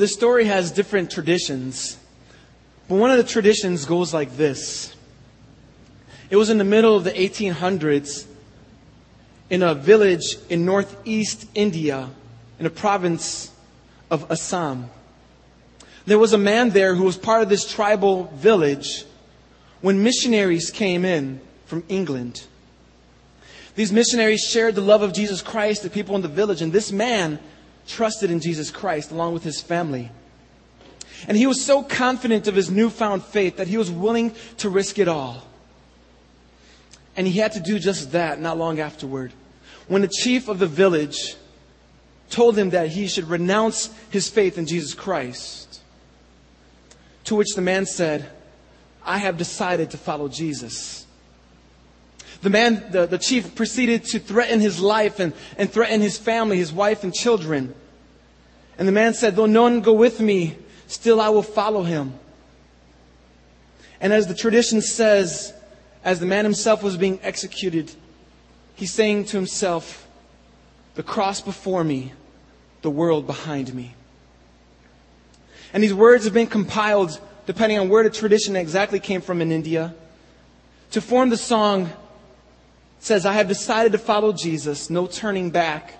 This story has different traditions, but one of the traditions goes like this. It was in the middle of the 1800s in a village in northeast India, in a province of Assam. There was a man there who was part of this tribal village when missionaries came in from England. These missionaries shared the love of Jesus Christ to people in the village, and this man trusted in Jesus Christ along with his family. And he was so confident of his newfound faith that he was willing to risk it all. And he had to do just that not long afterward. When the chief of the village told him that he should renounce his faith in Jesus Christ, to which the man said, I have decided to follow Jesus. The man, the, the chief proceeded to threaten his life and, and threaten his family, his wife and children. And the man said, though none go with me, still I will follow him. And as the tradition says, as the man himself was being executed, he's saying to himself, the cross before me, the world behind me. And these words have been compiled, depending on where the tradition exactly came from in India, to form the song says, I have decided to follow Jesus. No turning back.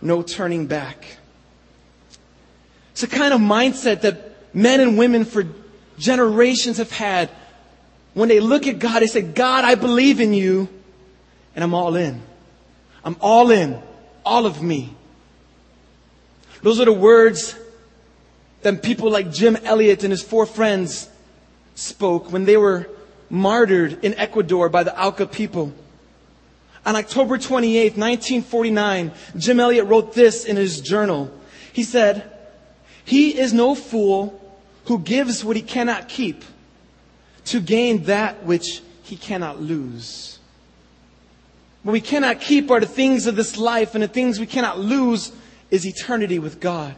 No turning back. It's a kind of mindset that men and women for generations have had. When they look at God, they say, God, I believe in you, and I'm all in. I'm all in. All of me. Those are the words that people like Jim Elliot and his four friends spoke when they were martyred in Ecuador by the Auca people. On October 28, 1949, Jim Elliot wrote this in his journal. He said, He is no fool who gives what he cannot keep to gain that which he cannot lose. What we cannot keep are the things of this life, and the things we cannot lose is eternity with God.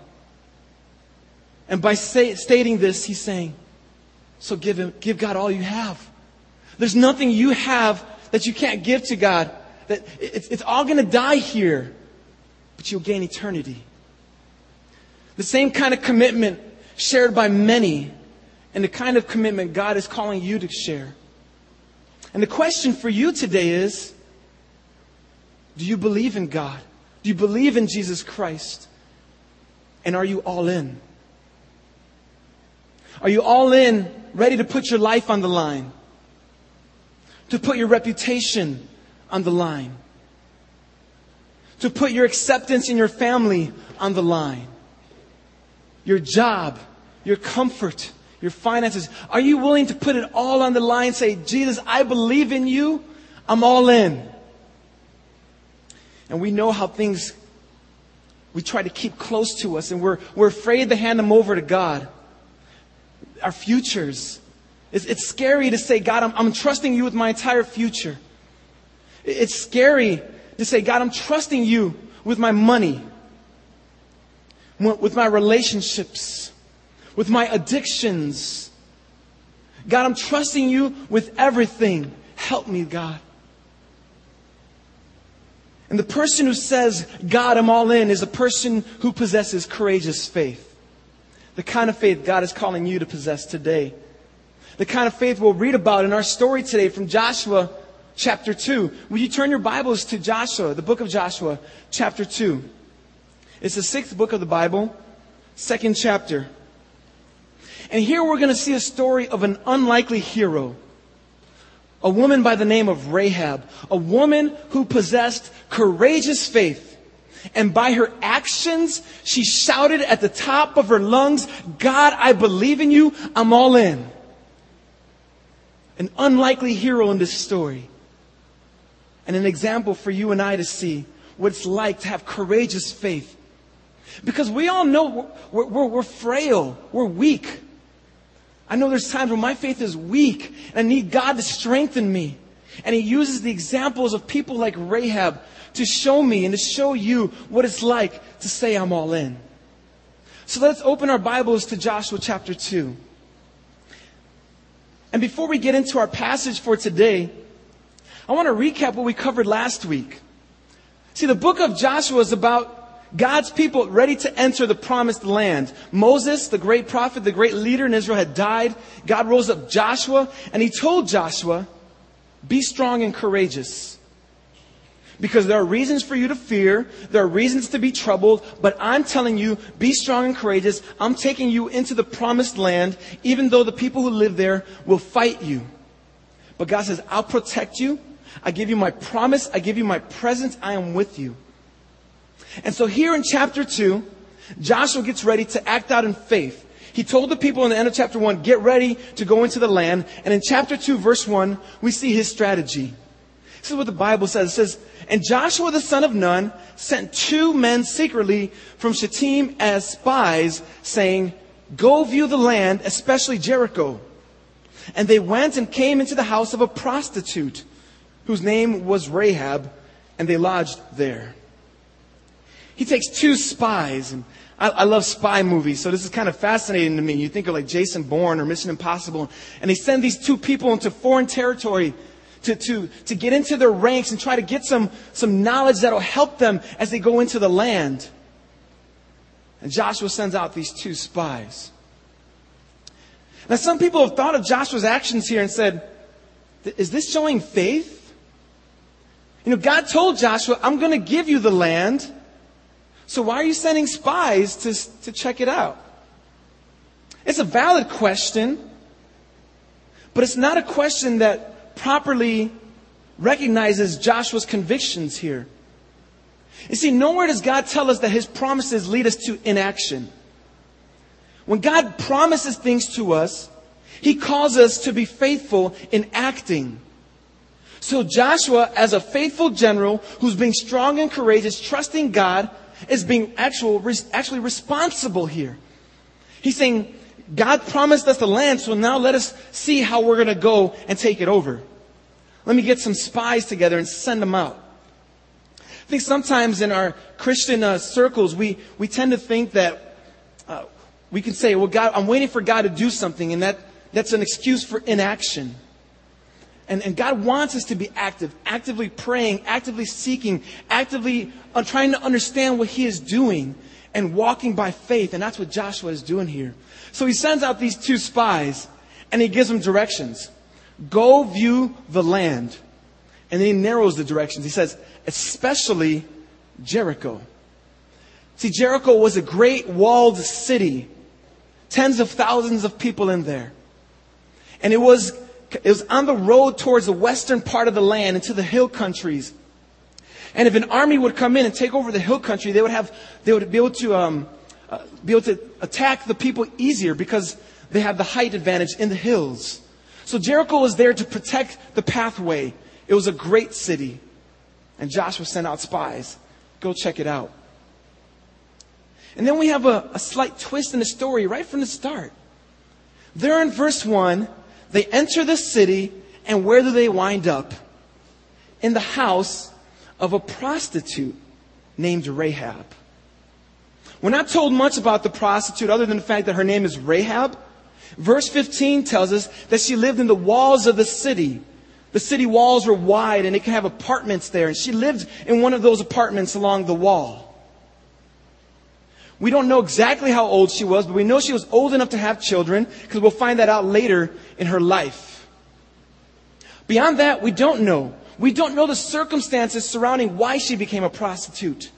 And by say, stating this, he's saying, so give him, give God all you have. There's nothing you have that you can't give to God that it's, it's all going to die here, but you'll gain eternity. The same kind of commitment shared by many, and the kind of commitment God is calling you to share. And the question for you today is do you believe in God? Do you believe in Jesus Christ? And are you all in? Are you all in, ready to put your life on the line? To put your reputation on the line. To put your acceptance in your family on the line. Your job, your comfort, your finances. Are you willing to put it all on the line? Say, Jesus, I believe in you. I'm all in. And we know how things we try to keep close to us and we're, we're afraid to hand them over to God. Our futures. It's, it's scary to say, God, I'm, I'm trusting you with my entire future. It's scary to say, God, I'm trusting you with my money, with my relationships, with my addictions. God, I'm trusting you with everything. Help me, God. And the person who says, God, I'm all in, is a person who possesses courageous faith. The kind of faith God is calling you to possess today. The kind of faith we'll read about in our story today from Joshua chapter 2. Will you turn your Bibles to Joshua, the book of Joshua, chapter 2? It's the sixth book of the Bible, second chapter. And here we're going to see a story of an unlikely hero. A woman by the name of Rahab. A woman who possessed courageous faith. And by her actions, she shouted at the top of her lungs, God, I believe in you. I'm all in. An unlikely hero in this story and an example for you and I to see what it's like to have courageous faith. Because we all know we're, we're, we're frail, we're weak. I know there's times when my faith is weak and I need God to strengthen me. And He uses the examples of people like Rahab to show me and to show you what it's like to say I'm all in. So let's open our Bibles to Joshua chapter 2. And before we get into our passage for today, I want to recap what we covered last week. See, the book of Joshua is about God's people ready to enter the promised land. Moses, the great prophet, the great leader in Israel had died. God rose up Joshua and he told Joshua, be strong and courageous. Because there are reasons for you to fear. There are reasons to be troubled. But I'm telling you, be strong and courageous. I'm taking you into the promised land, even though the people who live there will fight you. But God says, I'll protect you. I give you my promise. I give you my presence. I am with you. And so here in chapter 2, Joshua gets ready to act out in faith. He told the people in the end of chapter 1, get ready to go into the land. And in chapter 2, verse 1, we see his strategy. This is what the Bible says. It says, And Joshua the son of Nun sent two men secretly from Shittim as spies, saying, Go view the land, especially Jericho. And they went and came into the house of a prostitute, whose name was Rahab, and they lodged there. He takes two spies, and I, I, love spy movies, so this is kind of fascinating to me. You think of like Jason Bourne or Mission Impossible, and they send these two people into foreign territory to, to, to get into their ranks and try to get some, some knowledge that'll help them as they go into the land. And Joshua sends out these two spies. Now, some people have thought of Joshua's actions here and said, is this showing faith? You know, God told Joshua, I'm going to give you the land. So why are you sending spies to, to check it out? It's a valid question, but it's not a question that properly recognizes Joshua's convictions here. You see, nowhere does God tell us that his promises lead us to inaction. When God promises things to us, he calls us to be faithful in acting. So Joshua, as a faithful general who's being strong and courageous, trusting God, is being actual, actually responsible here. He's saying, God promised us the land, so now let us see how we're going to go and take it over. Let me get some spies together and send them out. I think sometimes in our Christian uh, circles, we, we tend to think that uh, we can say, well, God, I'm waiting for God to do something, and that, that's an excuse for inaction. And, and God wants us to be active, actively praying, actively seeking, actively uh, trying to understand what He is doing and walking by faith. And that's what Joshua is doing here. So he sends out these two spies and he gives them directions. Go view the land. And then he narrows the directions. He says, especially Jericho. See, Jericho was a great walled city. Tens of thousands of people in there. And it was it was on the road towards the western part of the land into the hill countries. And if an army would come in and take over the hill country, they would have, they would be able to, um, uh, be able to attack the people easier because they have the height advantage in the hills. So Jericho was there to protect the pathway. It was a great city. And Joshua sent out spies. Go check it out. And then we have a, a slight twist in the story right from the start. There in verse 1, they enter the city, and where do they wind up? In the house of a prostitute named Rahab. We're not told much about the prostitute other than the fact that her name is Rahab. Verse 15 tells us that she lived in the walls of the city. The city walls were wide and it could have apartments there. And she lived in one of those apartments along the wall. We don't know exactly how old she was, but we know she was old enough to have children because we'll find that out later in her life. Beyond that, we don't know. We don't know the circumstances surrounding why she became a prostitute.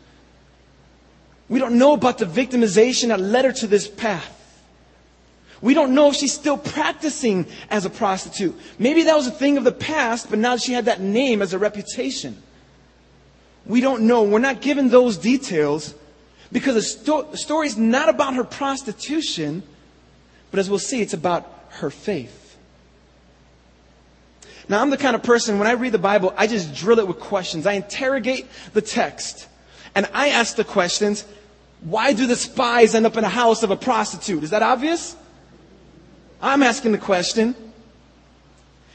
We don't know about the victimization that led her to this path. We don't know if she's still practicing as a prostitute. Maybe that was a thing of the past, but now she had that name as a reputation. We don't know. We're not given those details. Because the, sto- the story is not about her prostitution, but as we'll see, it's about her faith. Now, I'm the kind of person, when I read the Bible, I just drill it with questions. I interrogate the text. And I ask the questions why do the spies end up in a house of a prostitute? Is that obvious? I'm asking the question.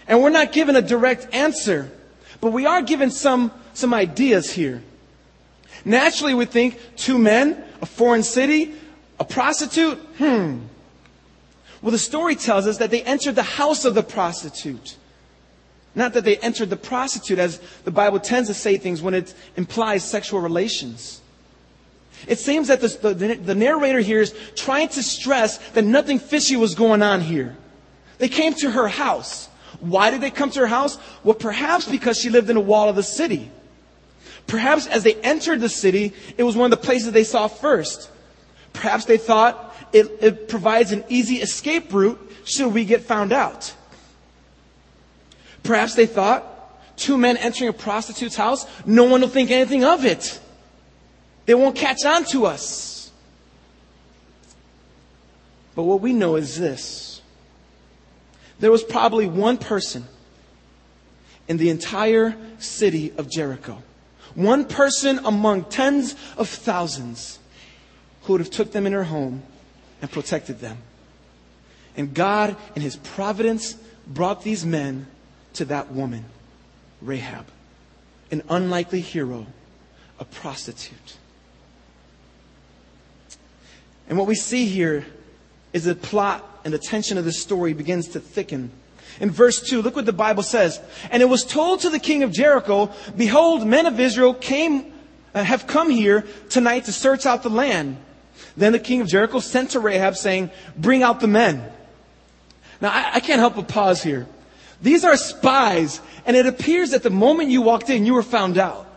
And we're not given a direct answer, but we are given some, some ideas here. Naturally, we think two men, a foreign city, a prostitute. Hmm. Well, the story tells us that they entered the house of the prostitute. Not that they entered the prostitute, as the Bible tends to say things when it implies sexual relations. It seems that the, the, the narrator here is trying to stress that nothing fishy was going on here. They came to her house. Why did they come to her house? Well, perhaps because she lived in a wall of the city. Perhaps as they entered the city, it was one of the places they saw first. Perhaps they thought it, it provides an easy escape route should we get found out. Perhaps they thought two men entering a prostitute's house, no one will think anything of it. They won't catch on to us. But what we know is this. There was probably one person in the entire city of Jericho. One person among tens of thousands who would have took them in her home and protected them. And God, in his providence, brought these men to that woman, Rahab, an unlikely hero, a prostitute. And what we see here is the plot and the tension of the story begins to thicken. In verse 2, look what the Bible says. And it was told to the king of Jericho, Behold, men of Israel came, uh, have come here tonight to search out the land. Then the king of Jericho sent to Rahab saying, Bring out the men. Now, I, I can't help but pause here. These are spies, and it appears that the moment you walked in, you were found out.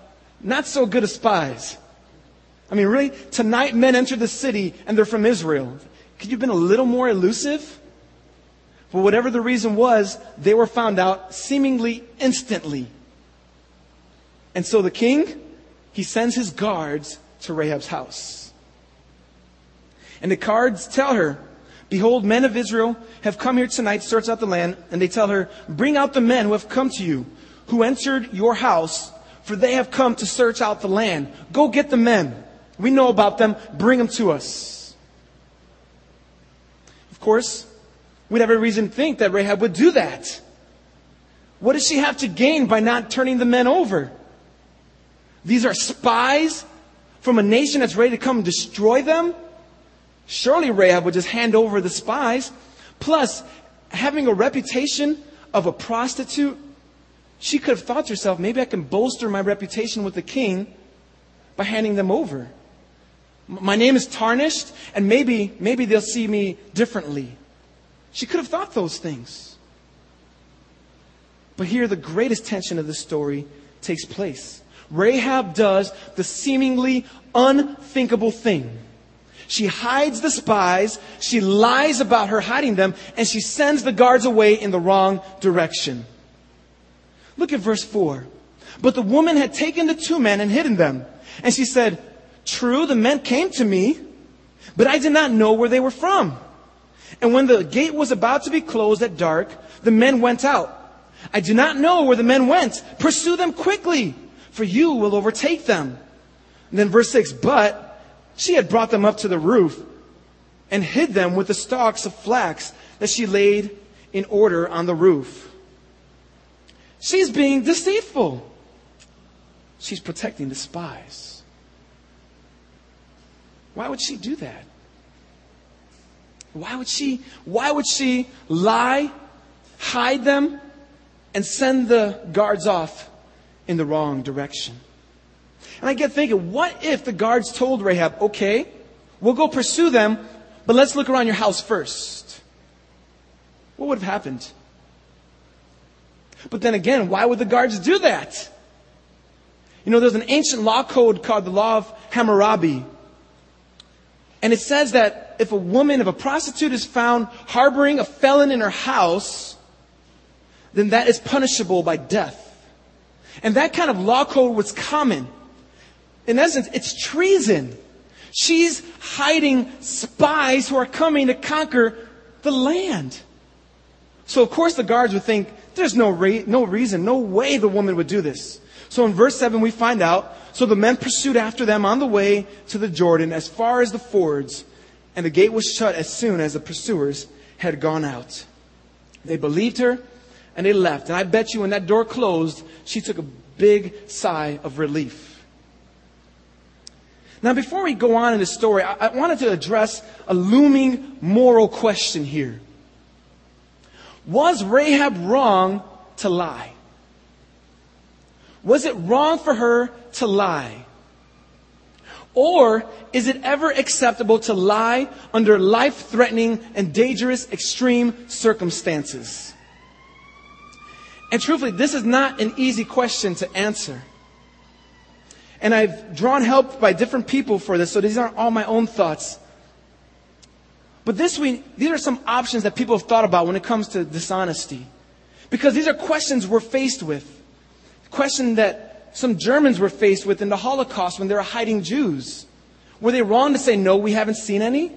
Not so good as spies. I mean, really? Tonight, men enter the city, and they're from Israel. Could you have been a little more elusive? For whatever the reason was, they were found out seemingly instantly. And so the king, he sends his guards to Rahab's house. And the guards tell her, Behold, men of Israel have come here tonight to search out the land, and they tell her, Bring out the men who have come to you, who entered your house, for they have come to search out the land. Go get the men. We know about them. Bring them to us. Of course, we'd have every reason to think that Rahab would do that. What does she have to gain by not turning the men over? These are spies from a nation that's ready to come destroy them? Surely Rahab would just hand over the spies. Plus, having a reputation of a prostitute, she could have thought to herself, maybe I can bolster my reputation with the king by handing them over. My name is tarnished, and maybe, maybe they'll see me differently. She could have thought those things. But here, the greatest tension of the story takes place. Rahab does the seemingly unthinkable thing. She hides the spies, she lies about her hiding them, and she sends the guards away in the wrong direction. Look at verse 4. But the woman had taken the two men and hidden them. And she said, True, the men came to me, but I did not know where they were from. And when the gate was about to be closed at dark, the men went out. I do not know where the men went. Pursue them quickly, for you will overtake them. And then verse 6, but she had brought them up to the roof and hid them with the stalks of flax that she laid in order on the roof. She's being deceitful. She's protecting the spies. Why would she do that? Why would she, why would she lie, hide them, and send the guards off in the wrong direction? And I get thinking, what if the guards told Rahab, okay, we'll go pursue them, but let's look around your house first? What would have happened? But then again, why would the guards do that? You know, there's an ancient law code called the Law of Hammurabi. And it says that if a woman, if a prostitute is found harboring a felon in her house, then that is punishable by death. And that kind of law code was common in essence, it's treason. She's hiding spies who are coming to conquer the land. So of course the guards would think, there's no, re- no reason, no way the woman would do this. So in verse 7 we find out, so the men pursued after them on the way to the Jordan as far as the fords, and the gate was shut as soon as the pursuers had gone out. They believed her, and they left. And I bet you when that door closed, she took a big sigh of relief. Now, before we go on in the story, I, I wanted to address a looming moral question here. Was Rahab wrong to lie? Was it wrong for her to lie? Or is it ever acceptable to lie under life threatening and dangerous extreme circumstances? And truthfully, this is not an easy question to answer. And I've drawn help by different people for this, so these aren't all my own thoughts. But this week, these are some options that people have thought about when it comes to dishonesty. Because these are questions we're faced with. Question that some Germans were faced with in the Holocaust when they were hiding Jews. Were they wrong to say, no, we haven't seen any?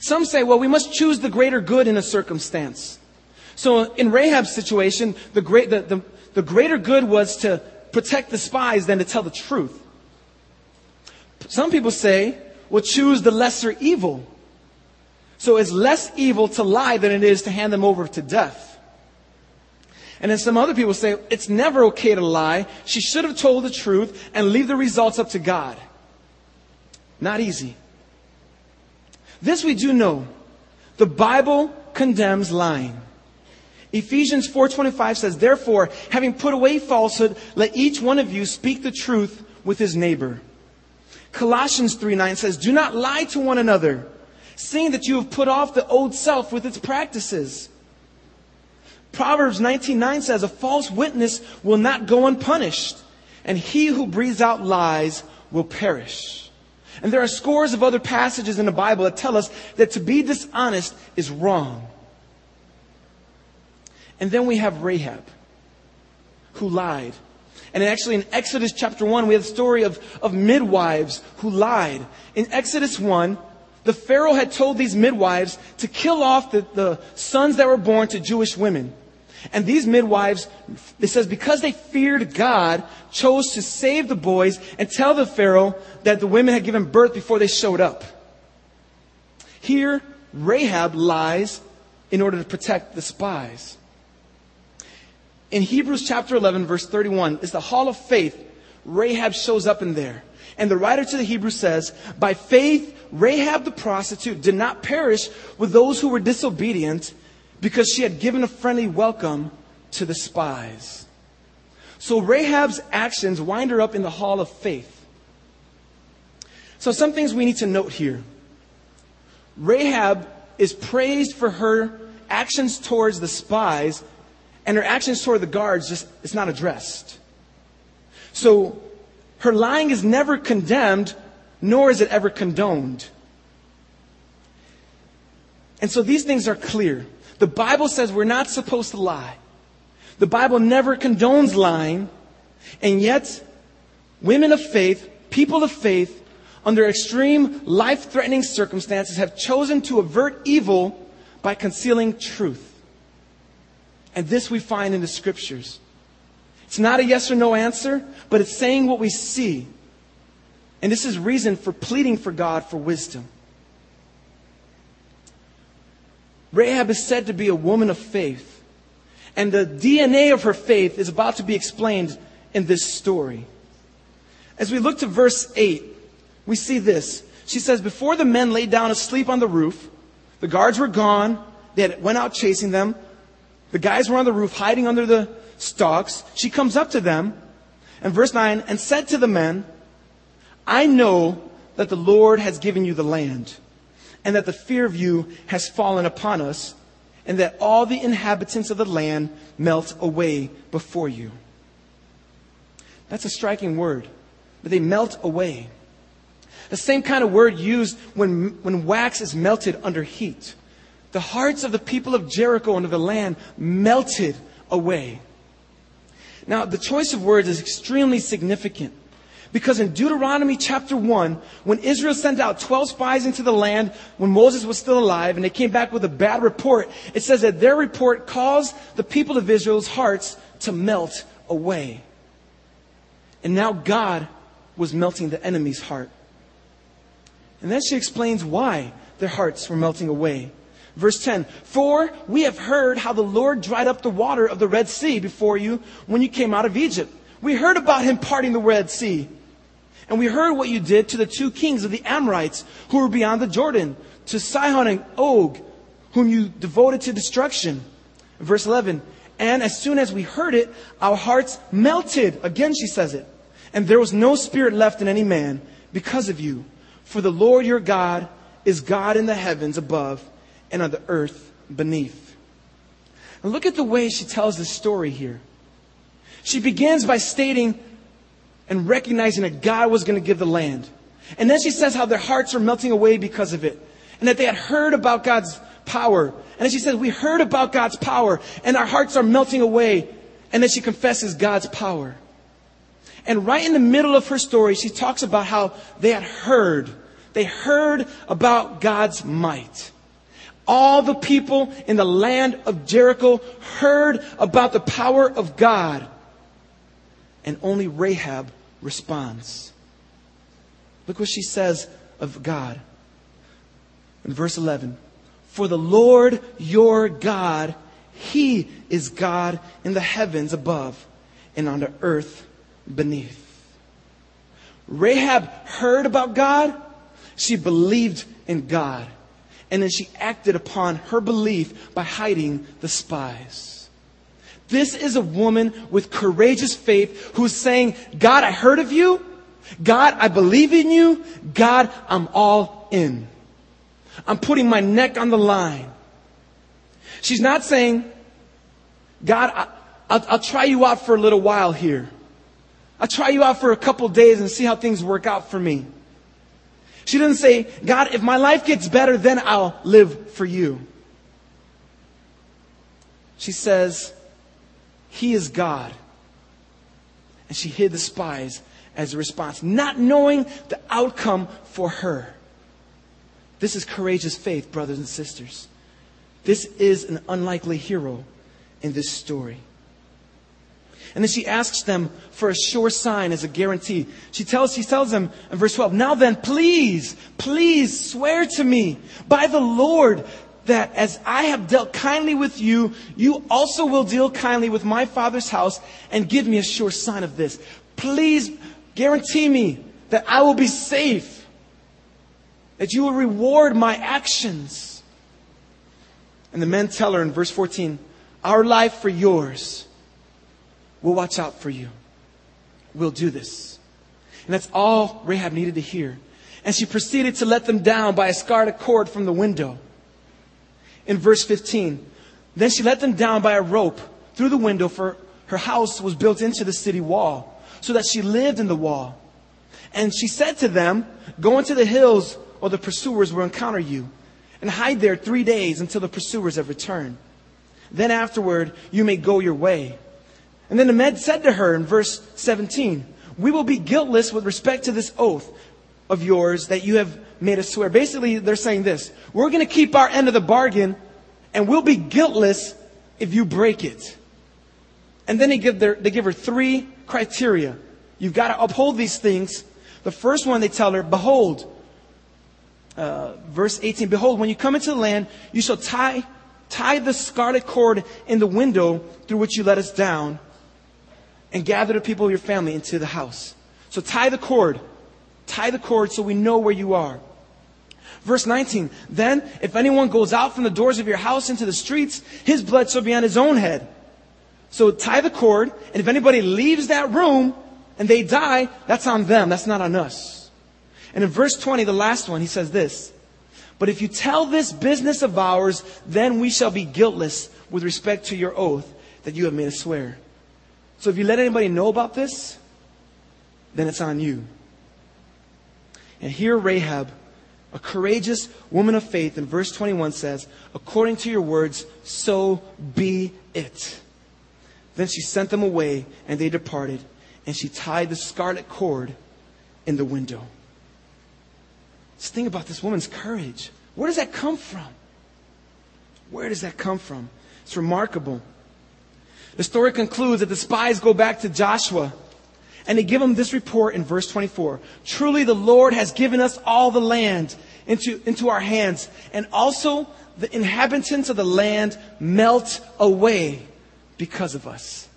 Some say, well, we must choose the greater good in a circumstance. So in Rahab's situation, the, great, the, the, the greater good was to protect the spies than to tell the truth. Some people say, well, choose the lesser evil. So it's less evil to lie than it is to hand them over to death. And then some other people say it's never okay to lie. She should have told the truth and leave the results up to God. Not easy. This we do know. The Bible condemns lying. Ephesians 4:25 says, "Therefore, having put away falsehood, let each one of you speak the truth with his neighbor." Colossians 3:9 says, "Do not lie to one another, seeing that you have put off the old self with its practices." Proverbs 19:9 says, "A false witness will not go unpunished, and he who breathes out lies will perish." And there are scores of other passages in the Bible that tell us that to be dishonest is wrong. And then we have Rahab, who lied. And actually, in Exodus chapter 1, we have the story of, of midwives who lied. In Exodus 1, the Pharaoh had told these midwives to kill off the, the sons that were born to Jewish women. And these midwives, it says, because they feared God, chose to save the boys and tell the Pharaoh that the women had given birth before they showed up. Here, Rahab lies in order to protect the spies in Hebrews chapter 11, verse 31, is the hall of faith. Rahab shows up in there. And the writer to the Hebrews says, By faith, Rahab the prostitute did not perish with those who were disobedient because she had given a friendly welcome to the spies. So Rahab's actions wind her up in the hall of faith. So, some things we need to note here. Rahab is praised for her actions towards the spies and her actions toward the guards just it's not addressed. So her lying is never condemned, nor is it ever condoned. And so these things are clear. The Bible says we're not supposed to lie. The Bible never condones lying, and yet women of faith, people of faith, under extreme life threatening circumstances have chosen to avert evil by concealing truth. And this we find in the scriptures. It's not a yes or no answer, but it's saying what we see. And this is reason for pleading for God for wisdom. Rahab is said to be a woman of faith. And the DNA of her faith is about to be explained in this story. As we look to verse 8, we see this. She says, Before the men lay down asleep on the roof, the guards were gone, they had went out chasing them, the guys were on the roof hiding under the stalks. She comes up to them, and verse 9, and said to the men, I know that the Lord has given you the land, and that the fear of you has fallen upon us, and that all the inhabitants of the land melt away before you. That's a striking word, but they melt away. The same kind of word used when, when wax is melted under heat the hearts of the people of Jericho and of the land melted away. Now, the choice of words is extremely significant because in Deuteronomy chapter 1, when Israel sent out 12 spies into the land when Moses was still alive and they came back with a bad report, it says that their report caused the people of Israel's hearts to melt away. And now God was melting the enemy's heart. And then she explains why their hearts were melting away. Verse 10 For we have heard how the Lord dried up the water of the Red Sea before you when you came out of Egypt. We heard about him parting the Red Sea. And we heard what you did to the two kings of the Amorites who were beyond the Jordan, to Sihon and Og, whom you devoted to destruction. Verse 11 And as soon as we heard it, our hearts melted. Again, she says it. and there was no spirit left in any man because of you. For the Lord your God is God in the heavens above and on the earth beneath. And look at the way she tells this story here. She begins by stating and recognizing that God was going to give the land. And then she says how their hearts are melting away because of it. And that they had heard about God's power. And then she says, we heard about God's power and our hearts are melting away. And then she confesses God's power. And right in the middle of her story, she talks about how they had heard. They heard about God's might. All the people in the land of Jericho heard about the power of God. And only Rahab responds. Look what she says of God. In verse 11, for the Lord your God, He is God in the heavens above and on the earth beneath. Rahab heard about God. She believed in God. And then she acted upon her belief by hiding the spies. This is a woman with courageous faith who's saying, God, I heard of you. God, I believe in you. God, I'm all in. I'm putting my neck on the line. She's not saying, God, I, will try you out for a little while here. I'll try you out for a couple days and see how things work out for me. She doesn't say, God, if my life gets better, then I'll live for you. She says, He is God. And she hid the spies as a response, not knowing the outcome for her. This is courageous faith, brothers and sisters. This is an unlikely hero in this story. And then she asks them for a sure sign as a guarantee. She tells, she tells them in verse 12, Now then, please, please swear to me by the Lord that as I have dealt kindly with you, you also will deal kindly with my father's house and give me a sure sign of this. Please guarantee me that I will be safe, that you will reward my actions. And the men tell her in verse 14, Our life for yours We'll watch out for you. We'll do this. And that's all Rahab needed to hear. And she proceeded to let them down by a scarlet cord from the window. In verse 15, then she let them down by a rope through the window, for her house was built into the city wall, so that she lived in the wall. And she said to them, Go into the hills, or the pursuers will encounter you, and hide there three days until the pursuers have returned. Then afterward, you may go your way. And then the said to her in verse 17, We will be guiltless with respect to this oath of yours that you have made us swear. Basically, they're saying this We're going to keep our end of the bargain, and we'll be guiltless if you break it. And then they give, their, they give her three criteria. You've got to uphold these things. The first one, they tell her, Behold, uh, verse 18, Behold, when you come into the land, you shall tie, tie the scarlet cord in the window through which you let us down and gather the people of your family into the house. So tie the cord. Tie the cord so we know where you are. Verse 19, then if anyone goes out from the doors of your house into the streets, his blood shall be on his own head. So tie the cord, and if anybody leaves that room and they die, that's on them. That's not on us. And in verse 20, the last one, he says this, but if you tell this business of ours, then we shall be guiltless with respect to your oath that you have made us swear. So if you let anybody know about this, then it's on you. And here Rahab, a courageous woman of faith, in verse 21 says, According to your words, so be it. Then she sent them away, and they departed, and she tied the scarlet cord in the window. Just think about this woman's courage. Where does that come from? Where does that come from? It's remarkable. The story concludes that the spies go back to Joshua and they give him this report in verse 24. Truly the Lord has given us all the land into, into our hands and also the inhabitants of the land melt away because of us.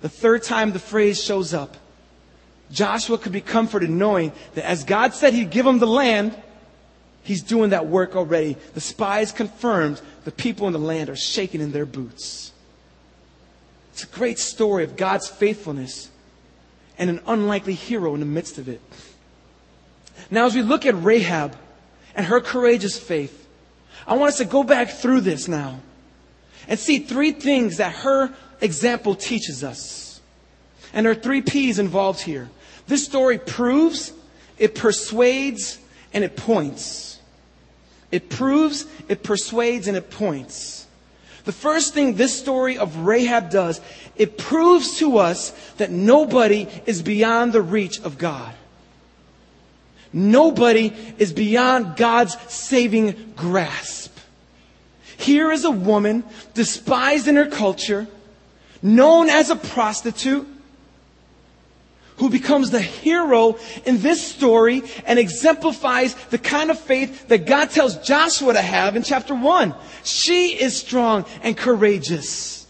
The third time the phrase shows up, Joshua could be comforted knowing that as God said he'd give him the land, he's doing that work already. The spies confirmed the people in the land are shaking in their boots. It's a great story of God's faithfulness and an unlikely hero in the midst of it. Now, as we look at Rahab and her courageous faith, I want us to go back through this now and see three things that her example teaches us. And there are three P's involved here. This story proves, it persuades, and it points. It proves, it persuades, and it points. The first thing this story of Rahab does, it proves to us that nobody is beyond the reach of God. Nobody is beyond God's saving grasp. Here is a woman despised in her culture, known as a prostitute, who becomes the hero in this story and exemplifies the kind of faith that God tells Joshua to have in chapter 1. She is strong and courageous.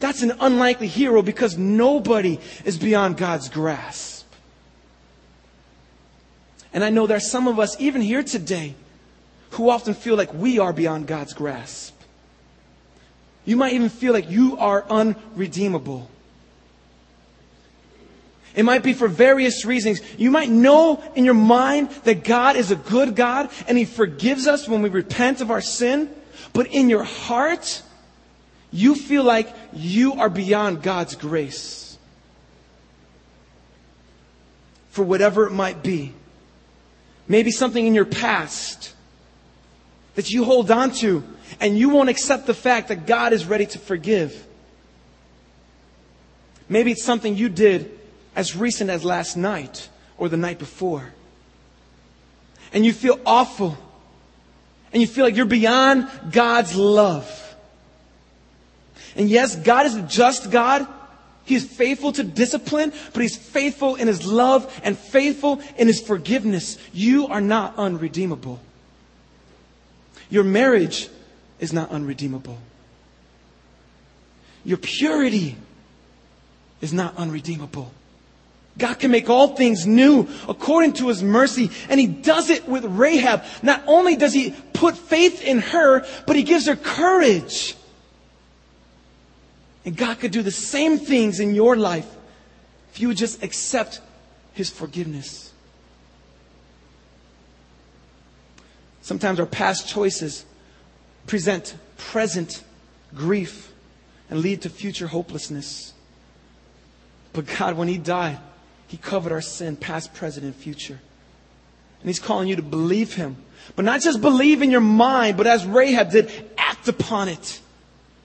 That's an unlikely hero because nobody is beyond God's grasp. And I know there are some of us, even here today, who often feel like we are beyond God's grasp. You might even feel like you are unredeemable. It might be for various reasons. You might know in your mind that God is a good God and He forgives us when we repent of our sin. But in your heart, you feel like you are beyond God's grace. For whatever it might be. Maybe something in your past that you hold on to and you won't accept the fact that God is ready to forgive. Maybe it's something you did as recent as last night or the night before. And you feel awful. And you feel like you're beyond God's love. And yes, God is a just God. He is faithful to discipline, but He's faithful in His love and faithful in His forgiveness. You are not unredeemable. Your marriage is not unredeemable. Your purity is not unredeemable. God can make all things new according to his mercy. And he does it with Rahab. Not only does he put faith in her, but he gives her courage. And God could do the same things in your life if you would just accept his forgiveness. Sometimes our past choices present present grief and lead to future hopelessness. But God, when he died, he covered our sin, past, present, and future. And He's calling you to believe Him. But not just believe in your mind, but as Rahab did, act upon it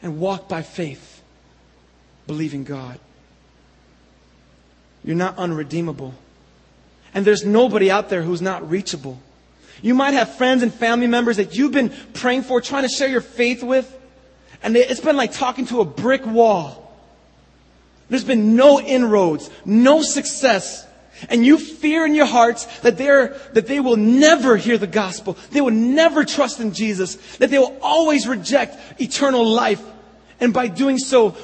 and walk by faith, believing God. You're not unredeemable. And there's nobody out there who's not reachable. You might have friends and family members that you've been praying for, trying to share your faith with, and it's been like talking to a brick wall. There's been no inroads, no success. And you fear in your hearts that they're, that they will never hear the gospel. They will never trust in Jesus. That they will always reject eternal life. And by doing so,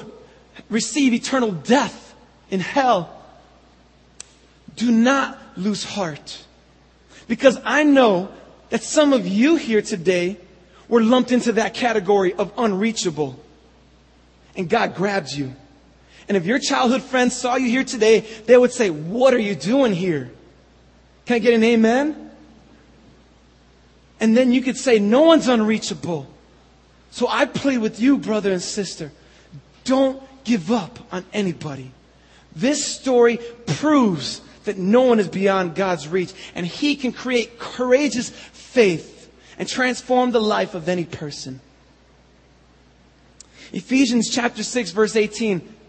receive eternal death in hell. Do not lose heart. Because I know that some of you here today were lumped into that category of unreachable. And God grabs you. And if your childhood friends saw you here today, they would say, What are you doing here? Can I get an amen? And then you could say, No one's unreachable. So I plead with you, brother and sister, don't give up on anybody. This story proves that no one is beyond God's reach, and He can create courageous faith and transform the life of any person. Ephesians chapter 6 verse 18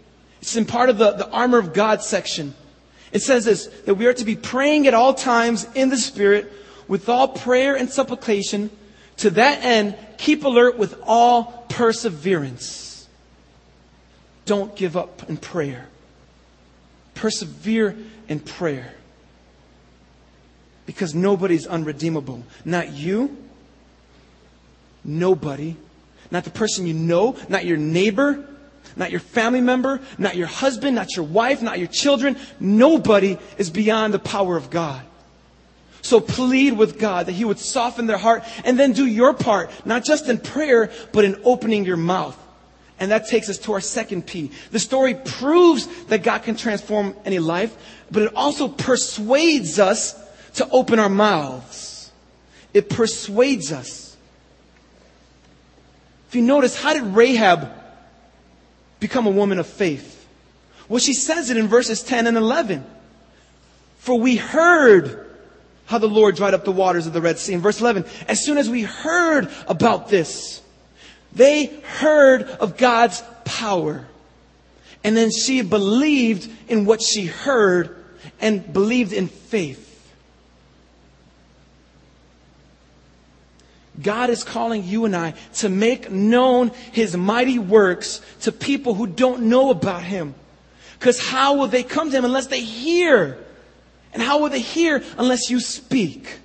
it's in part of the, the armor of God section. It says this, that we are to be praying at all times in the Spirit with all prayer and supplication. To that end, keep alert with all perseverance. Don't give up in prayer. Persevere in prayer. Because nobody's unredeemable. Not you. Nobody. Not the person you know. Not your neighbor not your family member, not your husband, not your wife, not your children. Nobody is beyond the power of God. So plead with God that He would soften their heart and then do your part, not just in prayer, but in opening your mouth And that takes us to our second P. The story proves that God can transform any life, but it also persuades us to open our mouths. It persuades us. If you notice, how did Rahab become a woman of faith? Well, she says it in verses 10 and 11. For we heard how the Lord dried up the waters of the Red Sea. In verse 11, as soon as we heard about this, they heard of God's power. And then she believed in what she heard and believed in faith. God is calling you and I to make known His mighty works to people who don't know about Him. Because how will they come to Him unless they hear? And how will they hear unless you speak?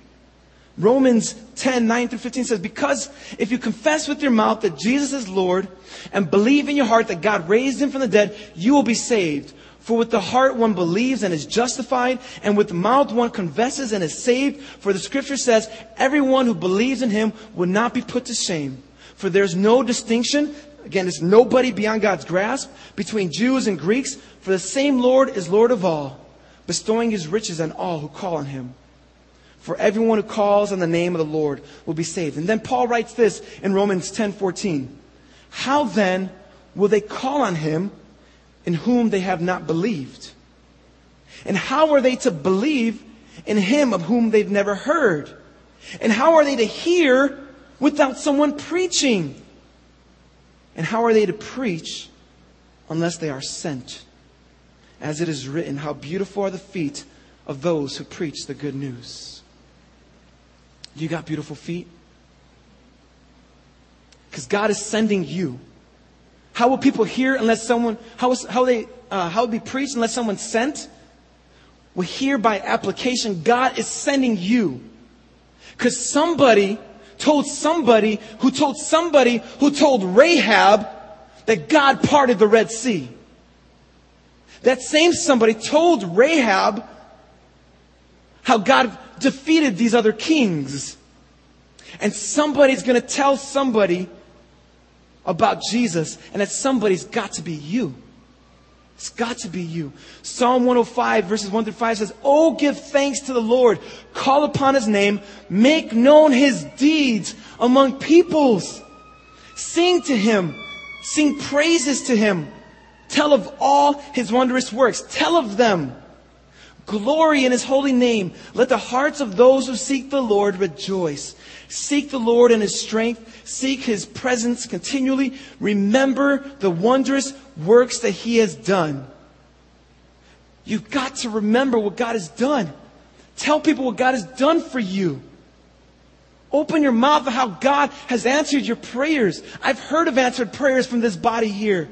Romans 10, 9 through 15 says, Because if you confess with your mouth that Jesus is Lord and believe in your heart that God raised him from the dead, you will be saved. For with the heart one believes and is justified, and with the mouth one confesses and is saved. For the scripture says, Everyone who believes in him will not be put to shame. For there's no distinction, again, there's nobody beyond God's grasp, between Jews and Greeks, for the same Lord is Lord of all, bestowing his riches on all who call on him. For everyone who calls on the name of the Lord will be saved. And then Paul writes this in Romans 10:14. How then will they call on him in whom they have not believed? And how are they to believe in him of whom they've never heard? And how are they to hear without someone preaching? And how are they to preach unless they are sent? As it is written, how beautiful are the feet of those who preach the good news. You got beautiful feet? Because God is sending you. How will people hear unless someone, how, is, how, they, uh, how will be preached unless someone's sent? Well, here by application, God is sending you. Because somebody told somebody who told somebody who told Rahab that God parted the Red Sea. That same somebody told Rahab how God defeated these other kings. And somebody's going to tell somebody about Jesus, and that somebody's got to be you. It's got to be you. Psalm 105 verses 1 through 5 says, Oh, give thanks to the Lord. Call upon his name. Make known his deeds among peoples. Sing to him. Sing praises to him. Tell of all his wondrous works. Tell of them. Glory in his holy name. Let the hearts of those who seek the Lord rejoice. Seek the Lord in his strength. Seek his presence continually. Remember the wondrous works that he has done. You've got to remember what God has done. Tell people what God has done for you. Open your mouth of how God has answered your prayers. I've heard of answered prayers from this body here.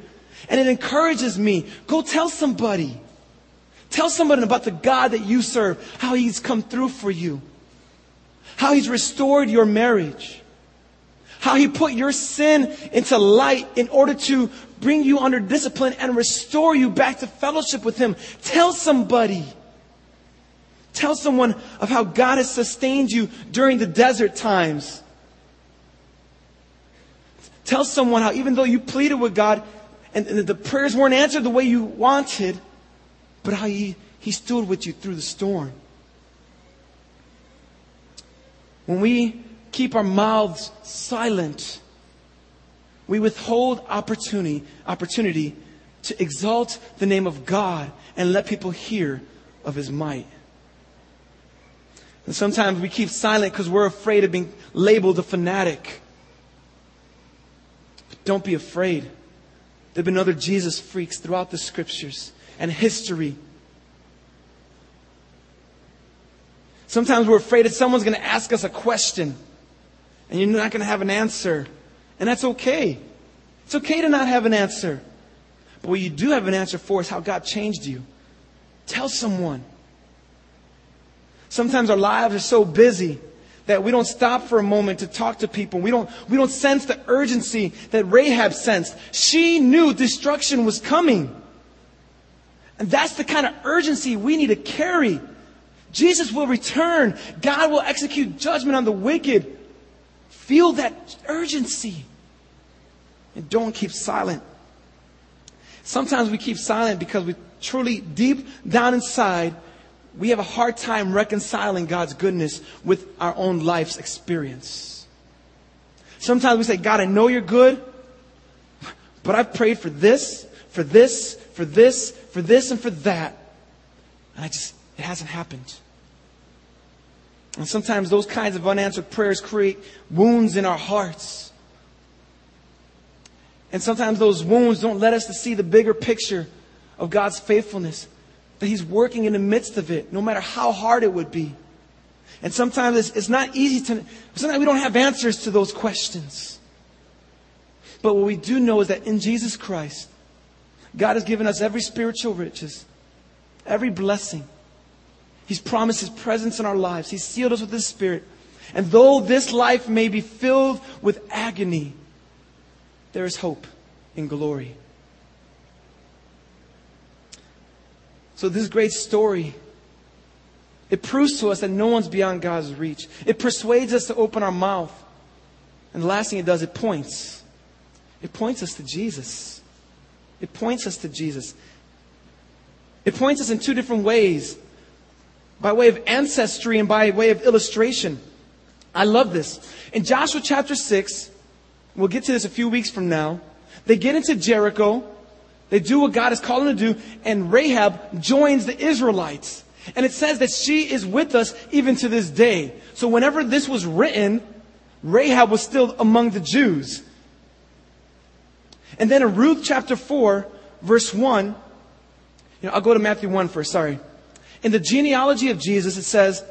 And it encourages me. Go tell somebody. Tell somebody about the God that you serve, how He's come through for you, how He's restored your marriage, how He put your sin into light in order to bring you under discipline and restore you back to fellowship with Him. Tell somebody. Tell someone of how God has sustained you during the desert times. Tell someone how even though you pleaded with God and, and the prayers weren't answered the way you wanted, but how he, he stood with you through the storm. When we keep our mouths silent, we withhold opportunity, opportunity to exalt the name of God and let people hear of his might. And sometimes we keep silent because we're afraid of being labeled a fanatic. But don't be afraid. There have been other Jesus freaks throughout the scriptures and history. Sometimes we're afraid that someone's going to ask us a question and you're not going to have an answer. And that's okay. It's okay to not have an answer. But what you do have an answer for is how God changed you. Tell someone. Sometimes our lives are so busy that we don't stop for a moment to talk to people. We don't, we don't sense the urgency that Rahab sensed. She knew destruction was coming. And that's the kind of urgency we need to carry. Jesus will return. God will execute judgment on the wicked. Feel that urgency. and don't keep silent. Sometimes we keep silent because we truly, deep down inside, we have a hard time reconciling God's goodness with our own life's experience. Sometimes we say, God, I know you're good, but I've prayed for this, for this, for this, for this, and for that. And I just, it hasn't happened. And sometimes those kinds of unanswered prayers create wounds in our hearts. And sometimes those wounds don't let us to see the bigger picture of God's faithfulness. That He's working in the midst of it, no matter how hard it would be. And sometimes it's, it's not easy to, sometimes we don't have answers to those questions. But what we do know is that in Jesus Christ, God has given us every spiritual riches, every blessing. He's promised His presence in our lives. He's sealed us with His Spirit. And though this life may be filled with agony, there is hope in glory. So this great story, it proves to us that no one's beyond God's reach. It persuades us to open our mouth. And the last thing it does, it points. It points us to Jesus. It points us to Jesus. It points us in two different ways by way of ancestry and by way of illustration. I love this. In Joshua chapter 6, we'll get to this a few weeks from now, they get into Jericho they do what God is calling them to do, and Rahab joins the Israelites. And it says that she is with us even to this day. So whenever this was written, Rahab was still among the Jews. And then in Ruth chapter 4, verse 1, you know, I'll go to Matthew 1 first, sorry. In the genealogy of Jesus, it says,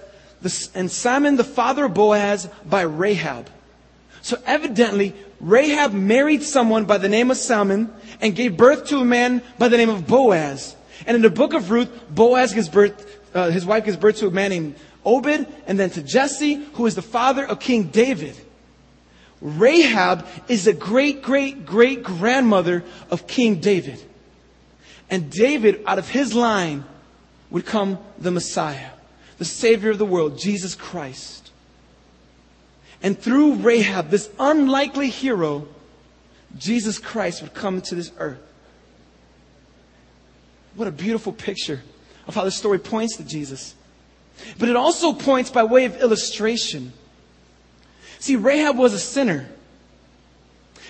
and Simon the father of Boaz by Rahab. So evidently, Rahab married someone by the name of Salmon and gave birth to a man by the name of Boaz. And in the book of Ruth, Boaz gives birth, uh, his wife gives birth to a man named Obed and then to Jesse, who is the father of King David. Rahab is the great, great, great grandmother of King David. And David, out of his line, would come the Messiah, the Savior of the world, Jesus Christ. And through Rahab, this unlikely hero, Jesus Christ would come to this earth. What a beautiful picture of how the story points to Jesus. But it also points by way of illustration. See, Rahab was a sinner.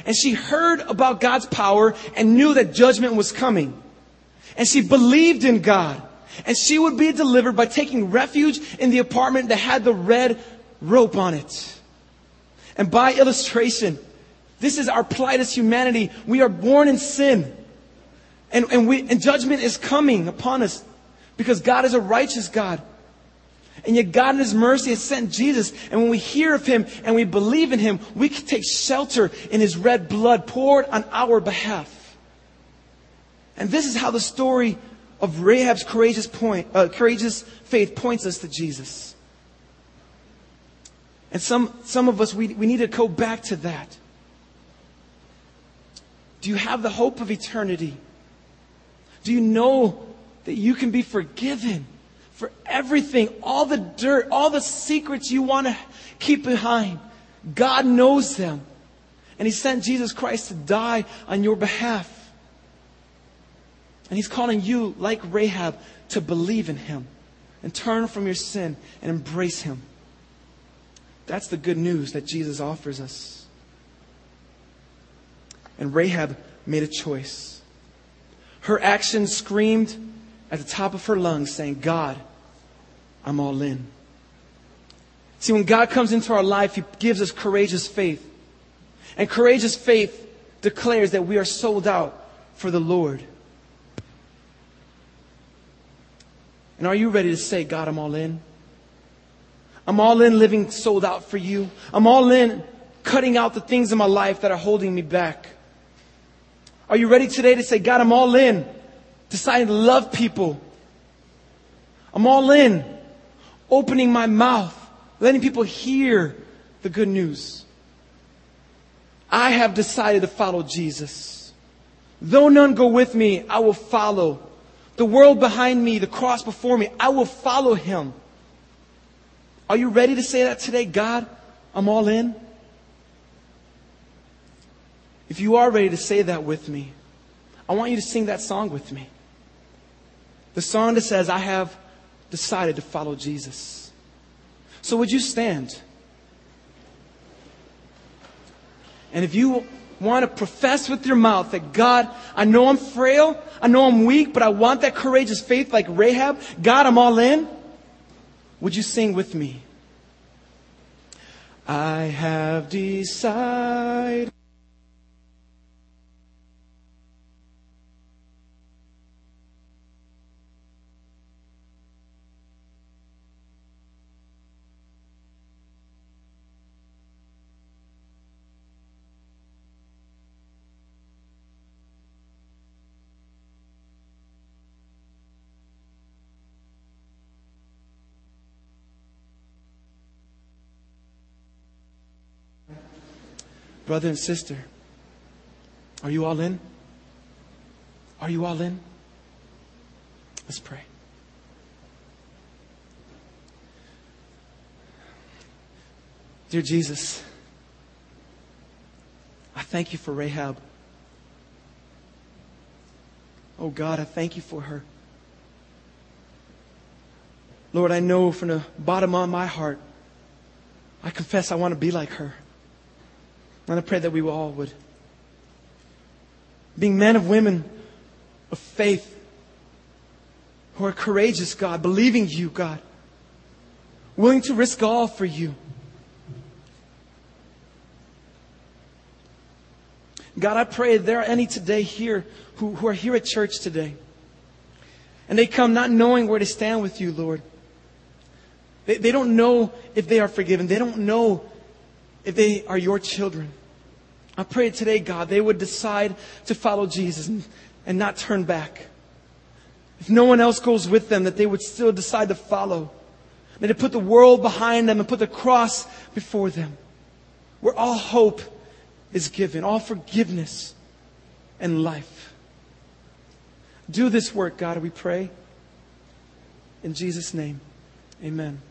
And she heard about God's power and knew that judgment was coming. And she believed in God. And she would be delivered by taking refuge in the apartment that had the red rope on it. And by illustration, this is our plight as humanity. We are born in sin. And, and, we, and judgment is coming upon us because God is a righteous God. And yet God in His mercy has sent Jesus. And when we hear of Him and we believe in Him, we can take shelter in His red blood poured on our behalf. And this is how the story of Rahab's courageous point, uh, courageous faith points us to Jesus. And some, some of us, we, we need to go back to that. Do you have the hope of eternity? Do you know that you can be forgiven for everything, all the dirt, all the secrets you want to keep behind? God knows them. And He sent Jesus Christ to die on your behalf. And He's calling you, like Rahab, to believe in Him and turn from your sin and embrace Him. That's the good news that Jesus offers us. And Rahab made a choice. Her action screamed at the top of her lungs, saying, God, I'm all in. See, when God comes into our life, He gives us courageous faith. And courageous faith declares that we are sold out for the Lord. And are you ready to say, God, I'm all in? I'm all in living sold out for you. I'm all in cutting out the things in my life that are holding me back. Are you ready today to say, God, I'm all in, deciding to love people? I'm all in, opening my mouth, letting people hear the good news. I have decided to follow Jesus. Though none go with me, I will follow. The world behind me, the cross before me, I will follow him. Are you ready to say that today? God, I'm all in. if you are ready to say that with me, I want you to sing that song with me. The song that says, I have decided to follow Jesus. So would you stand? And if you want to profess with your mouth that God, I know I'm frail, I know I'm weak, but I want that courageous faith like Rahab. God, I'm all in. Would you sing with me? I have decided. Brother and sister, are you all in? Are you all in? Let's pray. Dear Jesus, I thank you for Rahab. Oh God, I thank you for her. Lord, I know from the bottom of my heart, I confess I want to be like her. And I pray that we all would. Being men of women of faith who are courageous, God, believing you, God, willing to risk all for you. God, I pray there are any today here who, who are here at church today, and they come not knowing where to stand with you, Lord. They, they don't know if they are forgiven. They don't know if they are your children. I pray today, God, they would decide to follow Jesus and, and not turn back. If no one else goes with them, that they would still decide to follow. That they put the world behind them and put the cross before them. Where all hope is given, all forgiveness and life. Do this work, God, we pray. In Jesus' name, amen.